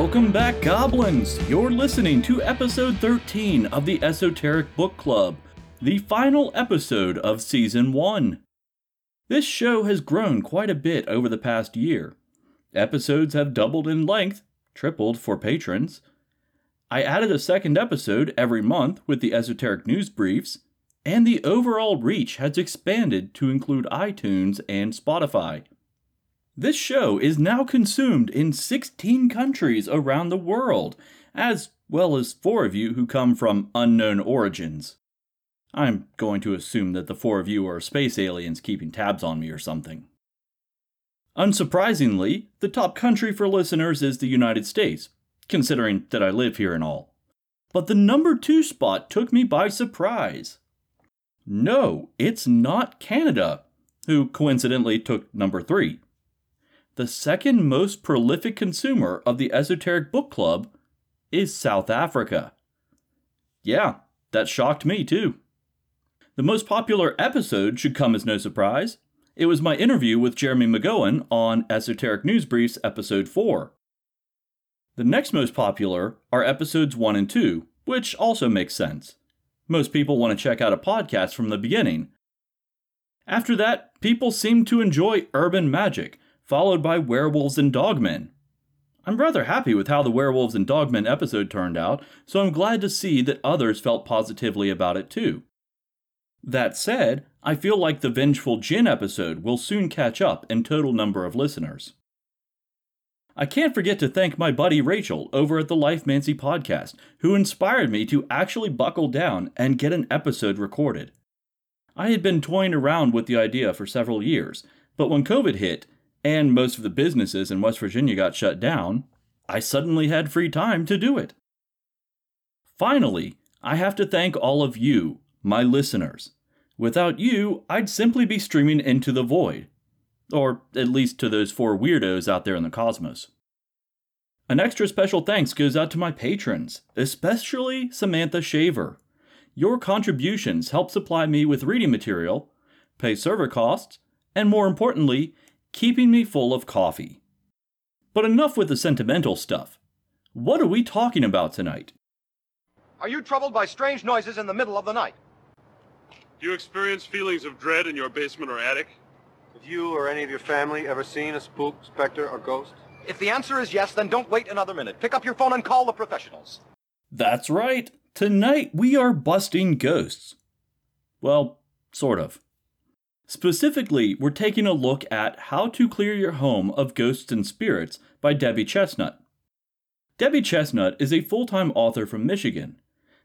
Welcome back, Goblins! You're listening to episode 13 of the Esoteric Book Club, the final episode of season 1. This show has grown quite a bit over the past year. Episodes have doubled in length, tripled for patrons. I added a second episode every month with the Esoteric News Briefs, and the overall reach has expanded to include iTunes and Spotify. This show is now consumed in 16 countries around the world, as well as four of you who come from unknown origins. I'm going to assume that the four of you are space aliens keeping tabs on me or something. Unsurprisingly, the top country for listeners is the United States, considering that I live here and all. But the number two spot took me by surprise. No, it's not Canada, who coincidentally took number three the second most prolific consumer of the Esoteric Book Club is South Africa. Yeah, that shocked me too. The most popular episode should come as no surprise. It was my interview with Jeremy McGowan on Esoteric News Briefs Episode 4. The next most popular are episodes 1 and 2, which also makes sense. Most people want to check out a podcast from the beginning. After that, people seem to enjoy urban magic, followed by Werewolves and Dogmen. I'm rather happy with how the Werewolves and Dogmen episode turned out, so I'm glad to see that others felt positively about it too. That said, I feel like the Vengeful Jinn episode will soon catch up in total number of listeners. I can't forget to thank my buddy Rachel over at the Life Mancy podcast, who inspired me to actually buckle down and get an episode recorded. I had been toying around with the idea for several years, but when COVID hit, and most of the businesses in West Virginia got shut down, I suddenly had free time to do it. Finally, I have to thank all of you, my listeners. Without you, I'd simply be streaming into the void. Or at least to those four weirdos out there in the cosmos. An extra special thanks goes out to my patrons, especially Samantha Shaver. Your contributions help supply me with reading material, pay server costs, and more importantly, keeping me full of coffee. But enough with the sentimental stuff. What are we talking about tonight? Are you troubled by strange noises in the middle of the night? Do you experience feelings of dread in your basement or attic? Have you or any of your family ever seen a spook, specter, or ghost? If the answer is yes, then don't wait another minute. Pick up your phone and call the professionals. That's right. Tonight we are busting ghosts. Well, sort of. Specifically, we're taking a look at How to Clear Your Home of Ghosts and Spirits by Debi Chestnut. Debi Chestnut is a full time author from Michigan.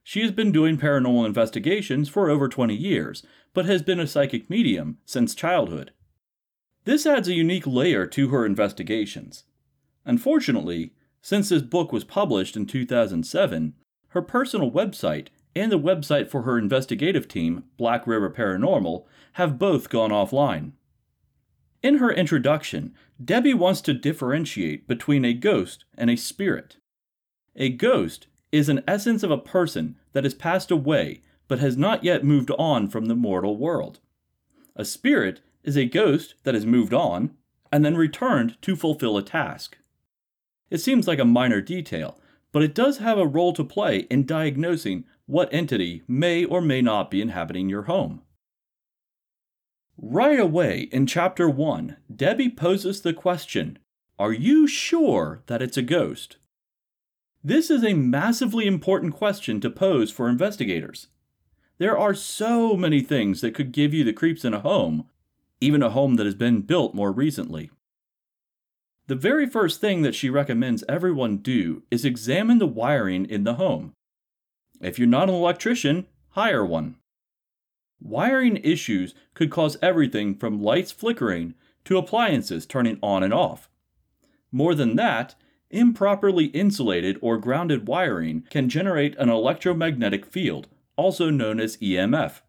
She has been doing paranormal investigations for over 20 years, but has been a psychic medium since childhood. This adds a unique layer to her investigations. Unfortunately, since this book was published in 2007, her personal website and the website for her investigative team, Black River Paranormal, have both gone offline. In her introduction, Debi wants to differentiate between a ghost and a spirit. A ghost is an essence of a person that has passed away but has not yet moved on from the mortal world. A spirit is a ghost that has moved on and then returned to fulfill a task. It seems like a minor detail, but it does have a role to play in diagnosing what entity may or may not be inhabiting your home. Right away in Chapter 1, Debi poses the question Are you sure that it's a ghost? This is a massively important question to pose for investigators. There are so many things that could give you the creeps in a home, even a home that has been built more recently. The very first thing that she recommends everyone do is examine the wiring in the home. If you're not an electrician, hire one. Wiring issues could cause everything from lights flickering to appliances turning on and off. More than that, improperly insulated or grounded wiring can generate an electromagnetic field, also known as EMF.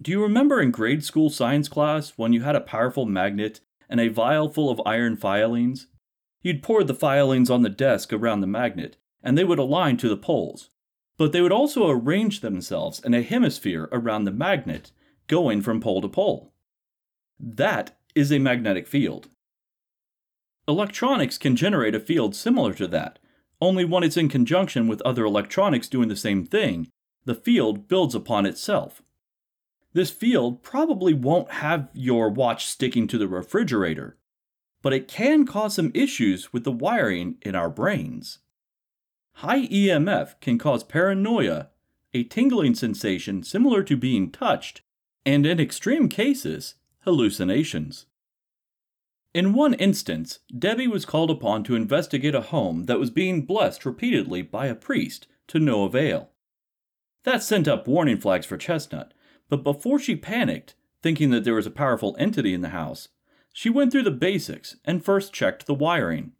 Do you remember in grade school science class when you had a powerful magnet and a vial full of iron filings? You'd pour the filings on the desk around the magnet, and they would align to the poles but they would also arrange themselves in a hemisphere around the magnet, going from pole to pole. That is a magnetic field. Electronics can generate a field similar to that, only when it's in conjunction with other electronics doing the same thing, the field builds upon itself. This field probably won't have your watch sticking to the refrigerator, but it can cause some issues with the wiring in our brains. High EMF can cause paranoia, a tingling sensation similar to being touched, and in extreme cases, hallucinations. In one instance, Debi was called upon to investigate a home that was being blessed repeatedly by a priest to no avail. That sent up warning flags for Chestnut, but before she panicked, thinking that there was a powerful entity in the house, she went through the basics and first checked the wiring.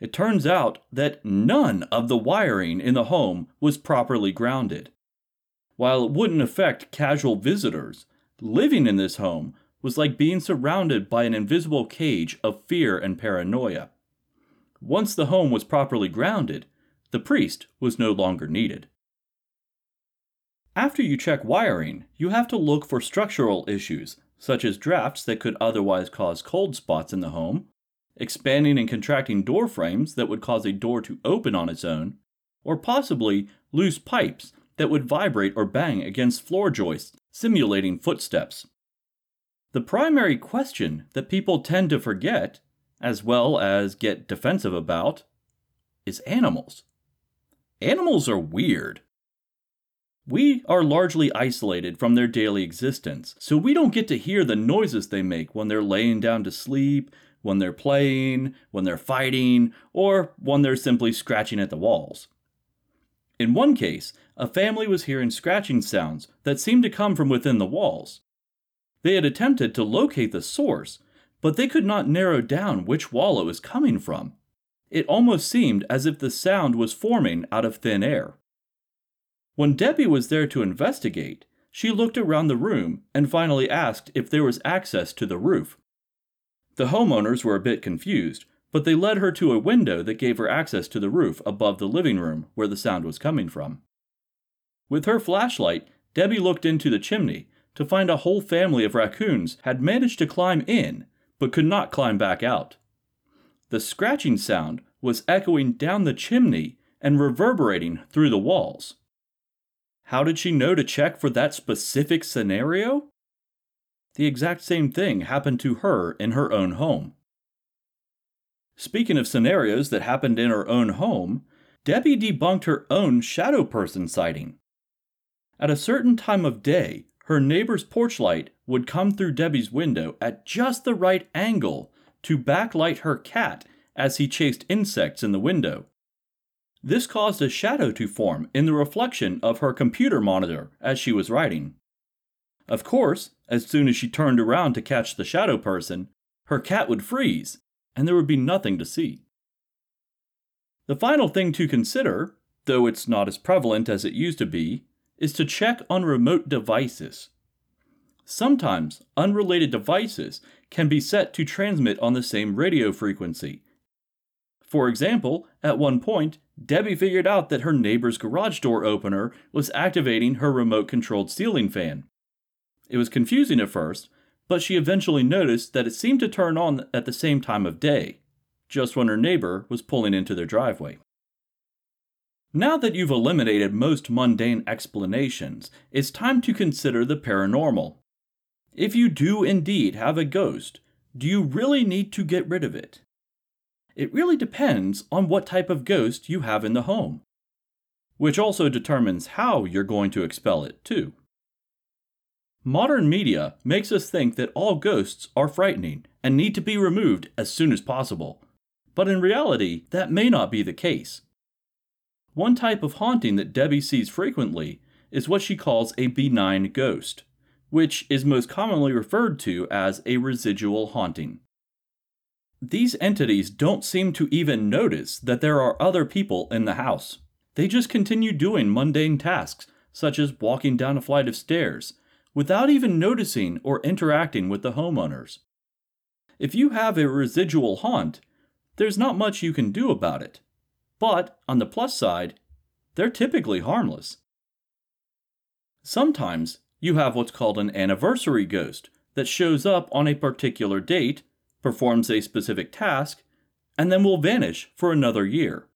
It turns out that none of the wiring in the home was properly grounded. While it wouldn't affect casual visitors, living in this home was like being surrounded by an invisible cage of fear and paranoia. Once the home was properly grounded, the priest was no longer needed. After you check wiring, you have to look for structural issues, such as drafts that could otherwise cause cold spots in the home, expanding and contracting door frames that would cause a door to open on its own, or possibly loose pipes that would vibrate or bang against floor joists, simulating footsteps. The primary question that people tend to forget, as well as get defensive about, is animals. Animals are weird. We are largely isolated from their daily existence, so we don't get to hear the noises they make when they're laying down to sleep, when they're playing, when they're fighting, or when they're simply scratching at the walls. In one case, a family was hearing scratching sounds that seemed to come from within the walls. They had attempted to locate the source, but they could not narrow down which wall it was coming from. It almost seemed as if the sound was forming out of thin air. When Debi was there to investigate, she looked around the room and finally asked if there was access to the roof. The homeowners were a bit confused, but they led her to a window that gave her access to the roof above the living room where the sound was coming from. With her flashlight, Debi looked into the chimney to find a whole family of raccoons had managed to climb in, but could not climb back out. The scratching sound was echoing down the chimney and reverberating through the walls. How did she know to check for that specific scenario? The exact same thing happened to her in her own home. Speaking of scenarios that happened in her own home, Debi debunked her own shadow person sighting. At a certain time of day, her neighbor's porch light would come through Debi's window at just the right angle to backlight her cat as he chased insects in the window. This caused a shadow to form in the reflection of her computer monitor as she was writing. Of course, as soon as she turned around to catch the shadow person, her cat would freeze, and there would be nothing to see. The final thing to consider, though it's not as prevalent as it used to be, is to check on remote devices. Sometimes unrelated devices can be set to transmit on the same radio frequency. For example, at one point, Debi figured out that her neighbor's garage door opener was activating her remote controlled ceiling fan. It was confusing at first, but she eventually noticed that it seemed to turn on at the same time of day, just when her neighbor was pulling into their driveway. Now that you've eliminated most mundane explanations, it's time to consider the paranormal. If you do indeed have a ghost, do you really need to get rid of it? It really depends on what type of ghost you have in the home, which also determines how you're going to expel it, too. Modern media makes us think that all ghosts are frightening and need to be removed as soon as possible, but in reality, that may not be the case. One type of haunting that Debi sees frequently is what she calls a benign ghost, which is most commonly referred to as a residual haunting. These entities don't seem to even notice that there are other people in the house. They just continue doing mundane tasks, such as walking down a flight of stairs, without even noticing or interacting with the homeowners. If you have a residual haunt, there's not much you can do about it. But, on the plus side, they're typically harmless. Sometimes you have what's called an anniversary ghost that shows up on a particular date, performs a specific task, and then will vanish for another year.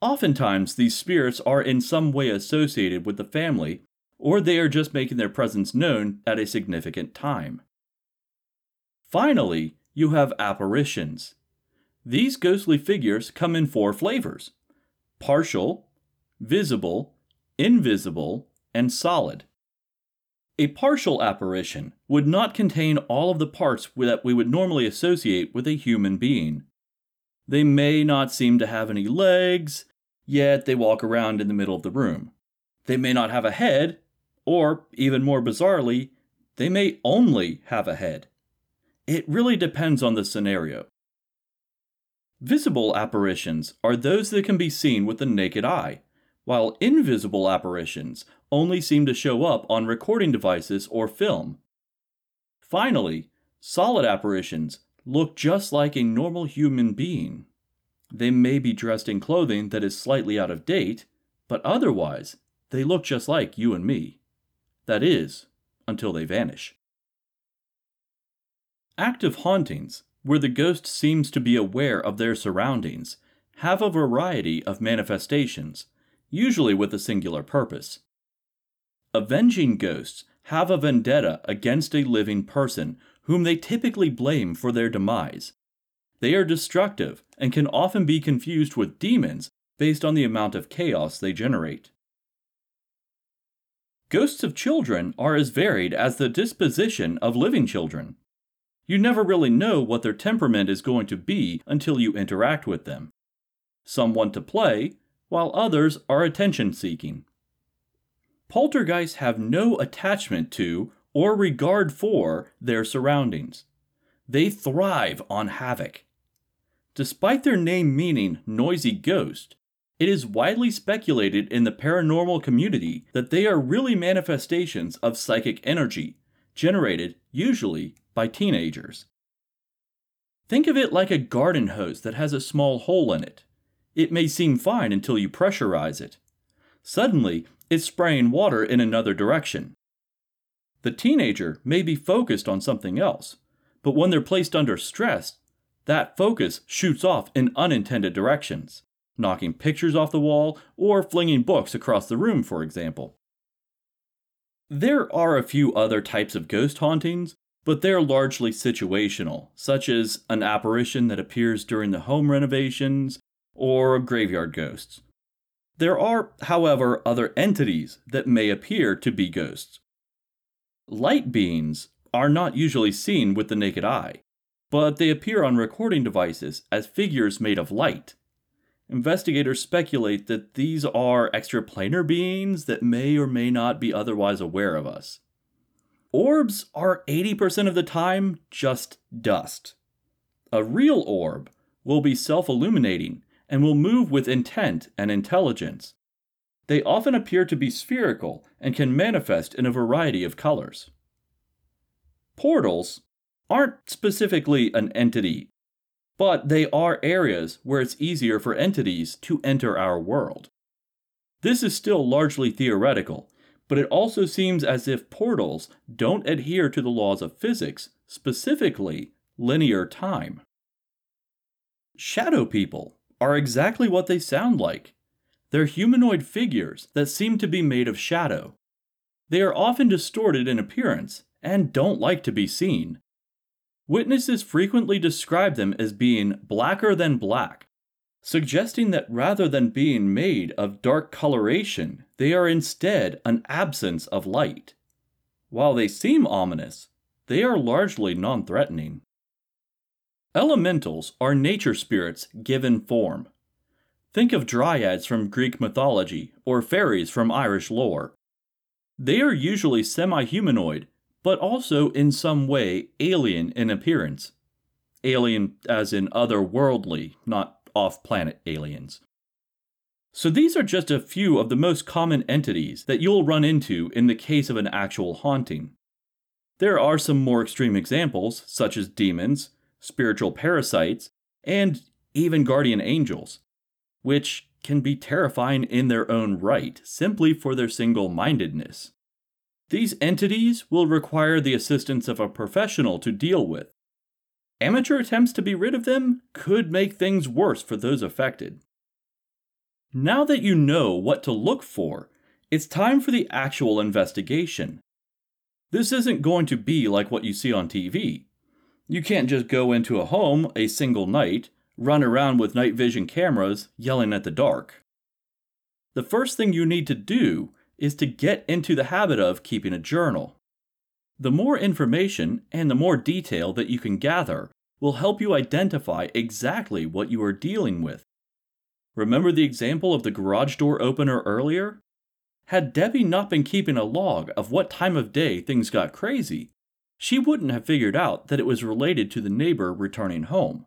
Oftentimes, these spirits are in some way associated with the family, or they are just making their presence known at a significant time. Finally, you have apparitions. These ghostly figures come in four flavors partial, visible, invisible, and solid. A partial apparition would not contain all of the parts that we would normally associate with a human being. They may not seem to have any legs, yet they walk around in the middle of the room. They may not have a head, or, even more bizarrely, they may only have a head. It really depends on the scenario. Visible apparitions are those that can be seen with the naked eye, while invisible apparitions only seem to show up on recording devices or film. Finally, solid apparitions look just like a normal human being. They may be dressed in clothing that is slightly out of date, but otherwise, they look just like you and me. That is, until they vanish. Active hauntings, where the ghost seems to be aware of their surroundings, have a variety of manifestations usually with a singular purpose. Avenging ghosts have a vendetta against a living person whom they typically blame for their demise. They are destructive and can often be confused with demons based on the amount of chaos they generate. Ghosts of children are as varied as the disposition of living children. You never really know what their temperament is going to be until you interact with them. Some want to play, while others are attention seeking. Poltergeists have no attachment to or regard for their surroundings. They thrive on havoc. Despite their name meaning noisy ghost, it is widely speculated in the paranormal community that they are really manifestations of psychic energy, generated usually by teenagers. Think of it like a garden hose that has a small hole in it. It may seem fine until you pressurize it. Suddenly, it's spraying water in another direction. The teenager may be focused on something else, but when they're placed under stress, that focus shoots off in unintended directions, knocking pictures off the wall or flinging books across the room, for example. There are a few other types of ghost hauntings, but they're largely situational, such as an apparition that appears during the home renovations or graveyard ghosts. There are, however, other entities that may appear to be ghosts. Light beings are not usually seen with the naked eye, but they appear on recording devices as figures made of light. Investigators speculate that these are extraplanar beings that may or may not be otherwise aware of us. Orbs are 80% of the time just dust. A real orb will be self illuminating and will move with intent and intelligence. They often appear to be spherical and can manifest in a variety of colors. Portals aren't specifically an entity, but they are areas where it's easier for entities to enter our world. This is still largely theoretical, but it also seems as if portals don't adhere to the laws of physics, specifically linear time. Shadow people are exactly what they sound like. They're humanoid figures that seem to be made of shadow. They are often distorted in appearance and don't like to be seen. Witnesses frequently describe them as being blacker than black, suggesting that rather than being made of dark coloration, they are instead an absence of light. While they seem ominous, they are largely non threatening. Elementals are nature spirits given form. Think of dryads from Greek mythology or fairies from Irish lore. They are usually semi humanoid, but also in some way alien in appearance. Alien as in otherworldly, not off planet aliens. So these are just a few of the most common entities that you'll run into in the case of an actual haunting. There are some more extreme examples, such as demons, spiritual parasites, and even guardian angels, which can be terrifying in their own right simply for their single mindedness. These entities will require the assistance of a professional to deal with. Amateur attempts to be rid of them could make things worse for those affected. Now that you know what to look for, it's time for the actual investigation. This isn't going to be like what you see on TV. You can't just go into a home a single night, run around with night vision cameras, yelling at the dark. The first thing you need to do is to get into the habit of keeping a journal. The more information and the more detail that you can gather will help you identify exactly what you are dealing with. Remember the example of the garage door opener earlier? Had Debi not been keeping a log of what time of day things got crazy, she wouldn't have figured out that it was related to the neighbor returning home.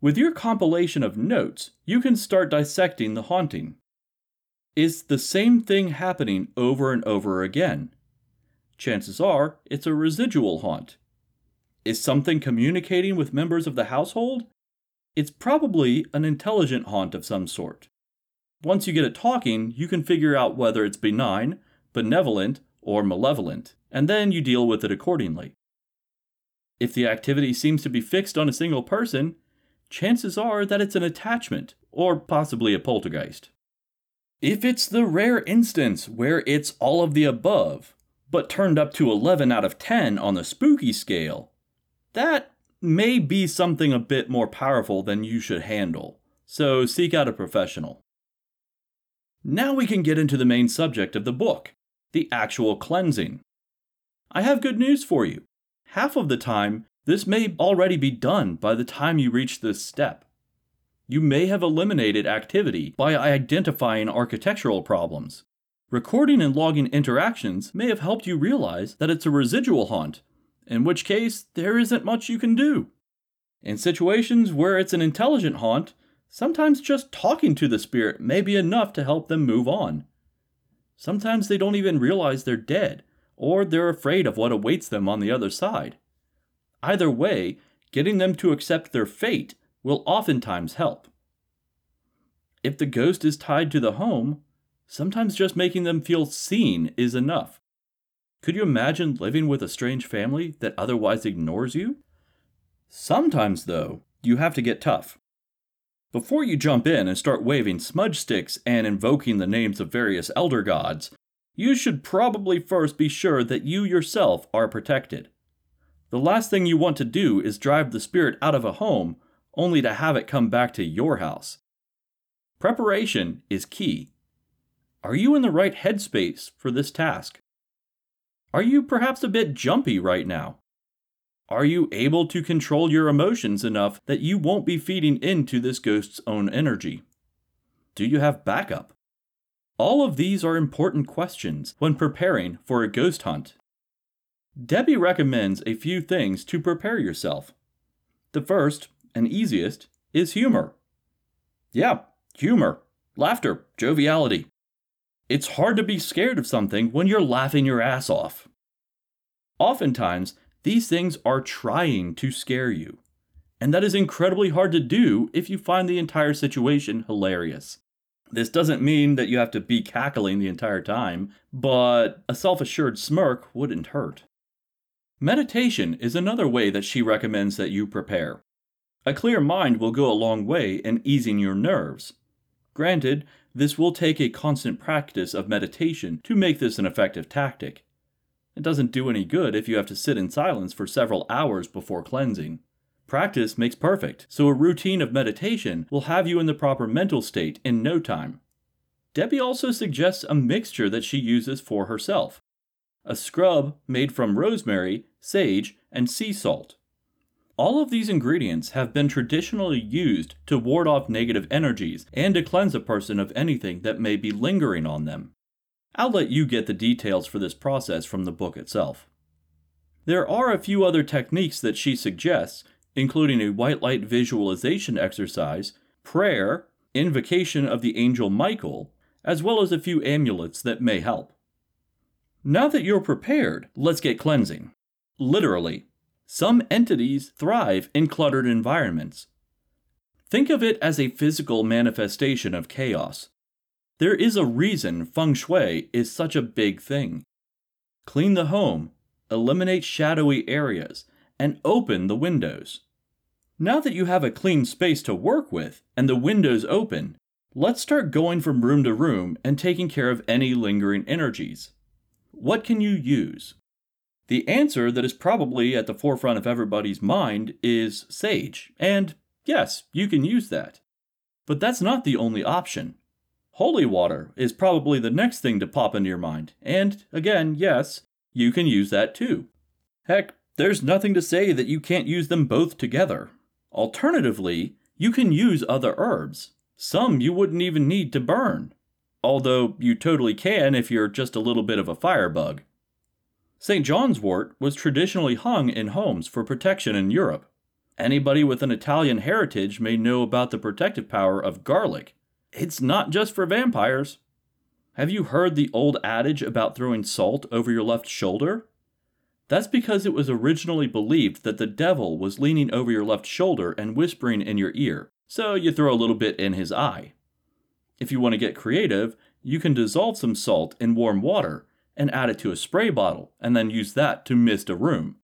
With your compilation of notes, you can start dissecting the haunting. Is the same thing happening over and over again? Chances are it's a residual haunt. Is something communicating with members of the household? It's probably an intelligent haunt of some sort. Once you get it talking, you can figure out whether it's benign, benevolent, or malevolent, and then you deal with it accordingly. If the activity seems to be fixed on a single person, chances are that it's an attachment, or possibly a poltergeist. If it's the rare instance where it's all of the above, but turned up to 11 out of 10 on the spooky scale, that may be something a bit more powerful than you should handle, so seek out a professional. Now we can get into the main subject of the book the actual cleansing. I have good news for you. Half of the time, this may already be done by the time you reach this step. You may have eliminated activity by identifying architectural problems. Recording and logging interactions may have helped you realize that it's a residual haunt, in which case there isn't much you can do. In situations where it's an intelligent haunt, sometimes just talking to the spirit may be enough to help them move on. Sometimes they don't even realize they're dead, or they're afraid of what awaits them on the other side. Either way, getting them to accept their fate will oftentimes help. If the ghost is tied to the home, sometimes just making them feel seen is enough. Could you imagine living with a strange family that otherwise ignores you? Sometimes, though, you have to get tough. Before you jump in and start waving smudge sticks and invoking the names of various elder gods, you should probably first be sure that you yourself are protected. The last thing you want to do is drive the spirit out of a home only to have it come back to your house. Preparation is key. Are you in the right headspace for this task? Are you perhaps a bit jumpy right now? Are you able to control your emotions enough that you won't be feeding into this ghost's own energy? Do you have backup? All of these are important questions when preparing for a ghost hunt. Debi recommends a few things to prepare yourself. The first and easiest is humor. Yeah, humor, laughter, joviality. It's hard to be scared of something when you're laughing your ass off. Oftentimes, these things are trying to scare you, and that is incredibly hard to do if you find the entire situation hilarious. This doesn't mean that you have to be cackling the entire time, but a self assured smirk wouldn't hurt. Meditation is another way that she recommends that you prepare. A clear mind will go a long way in easing your nerves. Granted, this will take a constant practice of meditation to make this an effective tactic. It doesn't do any good if you have to sit in silence for several hours before cleansing. Practice makes perfect, so a routine of meditation will have you in the proper mental state in no time. Debi also suggests a mixture that she uses for herself a scrub made from rosemary, sage, and sea salt. All of these ingredients have been traditionally used to ward off negative energies and to cleanse a person of anything that may be lingering on them. I'll let you get the details for this process from the book itself. There are a few other techniques that she suggests, including a white light visualization exercise, prayer, invocation of the angel Michael, as well as a few amulets that may help. Now that you're prepared, let's get cleansing. Literally, some entities thrive in cluttered environments. Think of it as a physical manifestation of chaos. There is a reason feng shui is such a big thing. Clean the home, eliminate shadowy areas, and open the windows. Now that you have a clean space to work with and the windows open, let's start going from room to room and taking care of any lingering energies. What can you use? The answer that is probably at the forefront of everybody's mind is sage, and yes, you can use that. But that's not the only option. Holy water is probably the next thing to pop into your mind, and again, yes, you can use that too. Heck, there's nothing to say that you can't use them both together. Alternatively, you can use other herbs. Some you wouldn't even need to burn, although you totally can if you're just a little bit of a firebug. St. John's wort was traditionally hung in homes for protection in Europe. Anybody with an Italian heritage may know about the protective power of garlic. It's not just for vampires. Have you heard the old adage about throwing salt over your left shoulder? That's because it was originally believed that the devil was leaning over your left shoulder and whispering in your ear, so you throw a little bit in his eye. If you want to get creative, you can dissolve some salt in warm water and add it to a spray bottle and then use that to mist a room.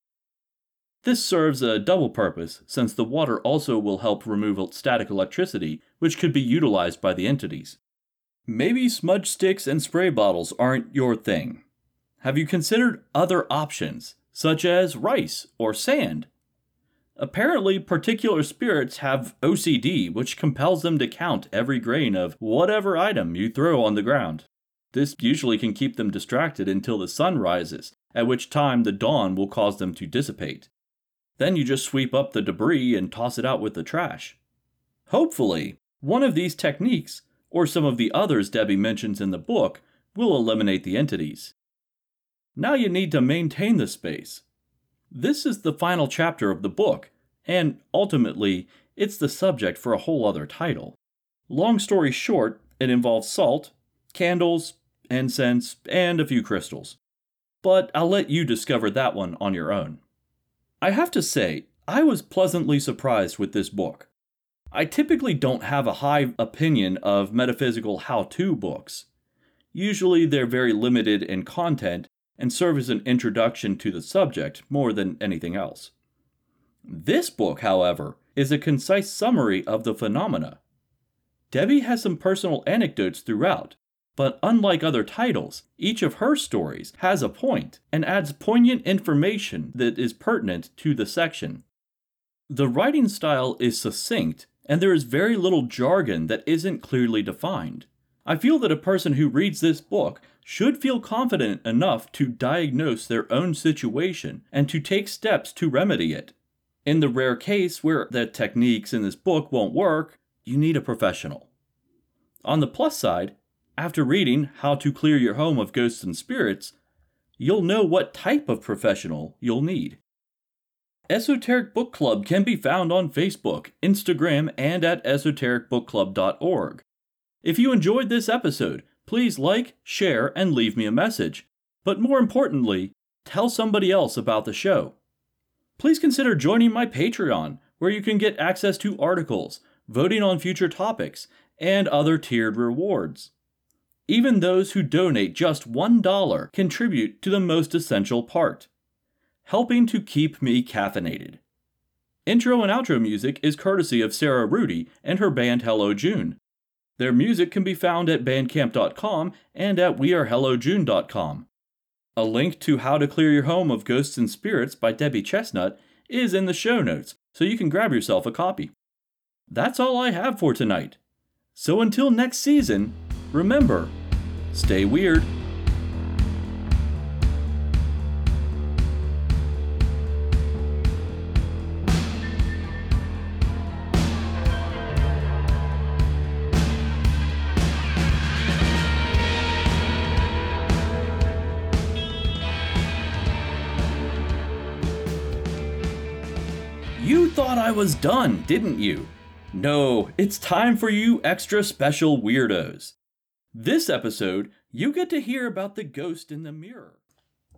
This serves a double purpose since the water also will help remove static electricity, which could be utilized by the entities. Maybe smudge sticks and spray bottles aren't your thing. Have you considered other options, such as rice or sand? Apparently, particular spirits have OCD, which compels them to count every grain of whatever item you throw on the ground. This usually can keep them distracted until the sun rises, at which time the dawn will cause them to dissipate. Then you just sweep up the debris and toss it out with the trash. Hopefully, one of these techniques, or some of the others Debi mentions in the book, will eliminate the entities. Now you need to maintain the space. This is the final chapter of the book, and ultimately, it's the subject for a whole other title. Long story short, it involves salt, candles, incense, and a few crystals. But I'll let you discover that one on your own. I have to say, I was pleasantly surprised with this book. I typically don't have a high opinion of metaphysical how to books. Usually they're very limited in content and serve as an introduction to the subject more than anything else. This book, however, is a concise summary of the phenomena. Debi has some personal anecdotes throughout, but unlike other titles, each of her stories has a point and adds poignant information that is pertinent to the section. The writing style is succinct, and there is very little jargon that isn't clearly defined. I feel that a person who reads this book should feel confident enough to diagnose their own situation and to take steps to remedy it. In the rare case where the techniques in this book won't work, you need a professional. On the plus side, after reading How to Clear Your Home of Ghosts and Spirits, you'll know what type of professional you'll need. Esoteric Book Club can be found on Facebook, Instagram, and at esotericbookclub.org. If you enjoyed this episode, please like, share, and leave me a message. But more importantly, tell somebody else about the show. Please consider joining my Patreon, where you can get access to articles, voting on future topics, and other tiered rewards. Even those who donate just $1 contribute to the most essential part helping to keep me caffeinated. Intro and outro music is courtesy of Sara Rudy and her band Hello June. Their music can be found at bandcamp.com and at wearehellojune.com. A link to How to Clear Your Home of Ghosts and Spirits by Debi Chestnut is in the show notes, so you can grab yourself a copy. That's all I have for tonight. So until next season, remember, stay weird. I was done, didn't you? No, it's time for you extra special weirdos. This episode, you get to hear about the ghost in the mirror.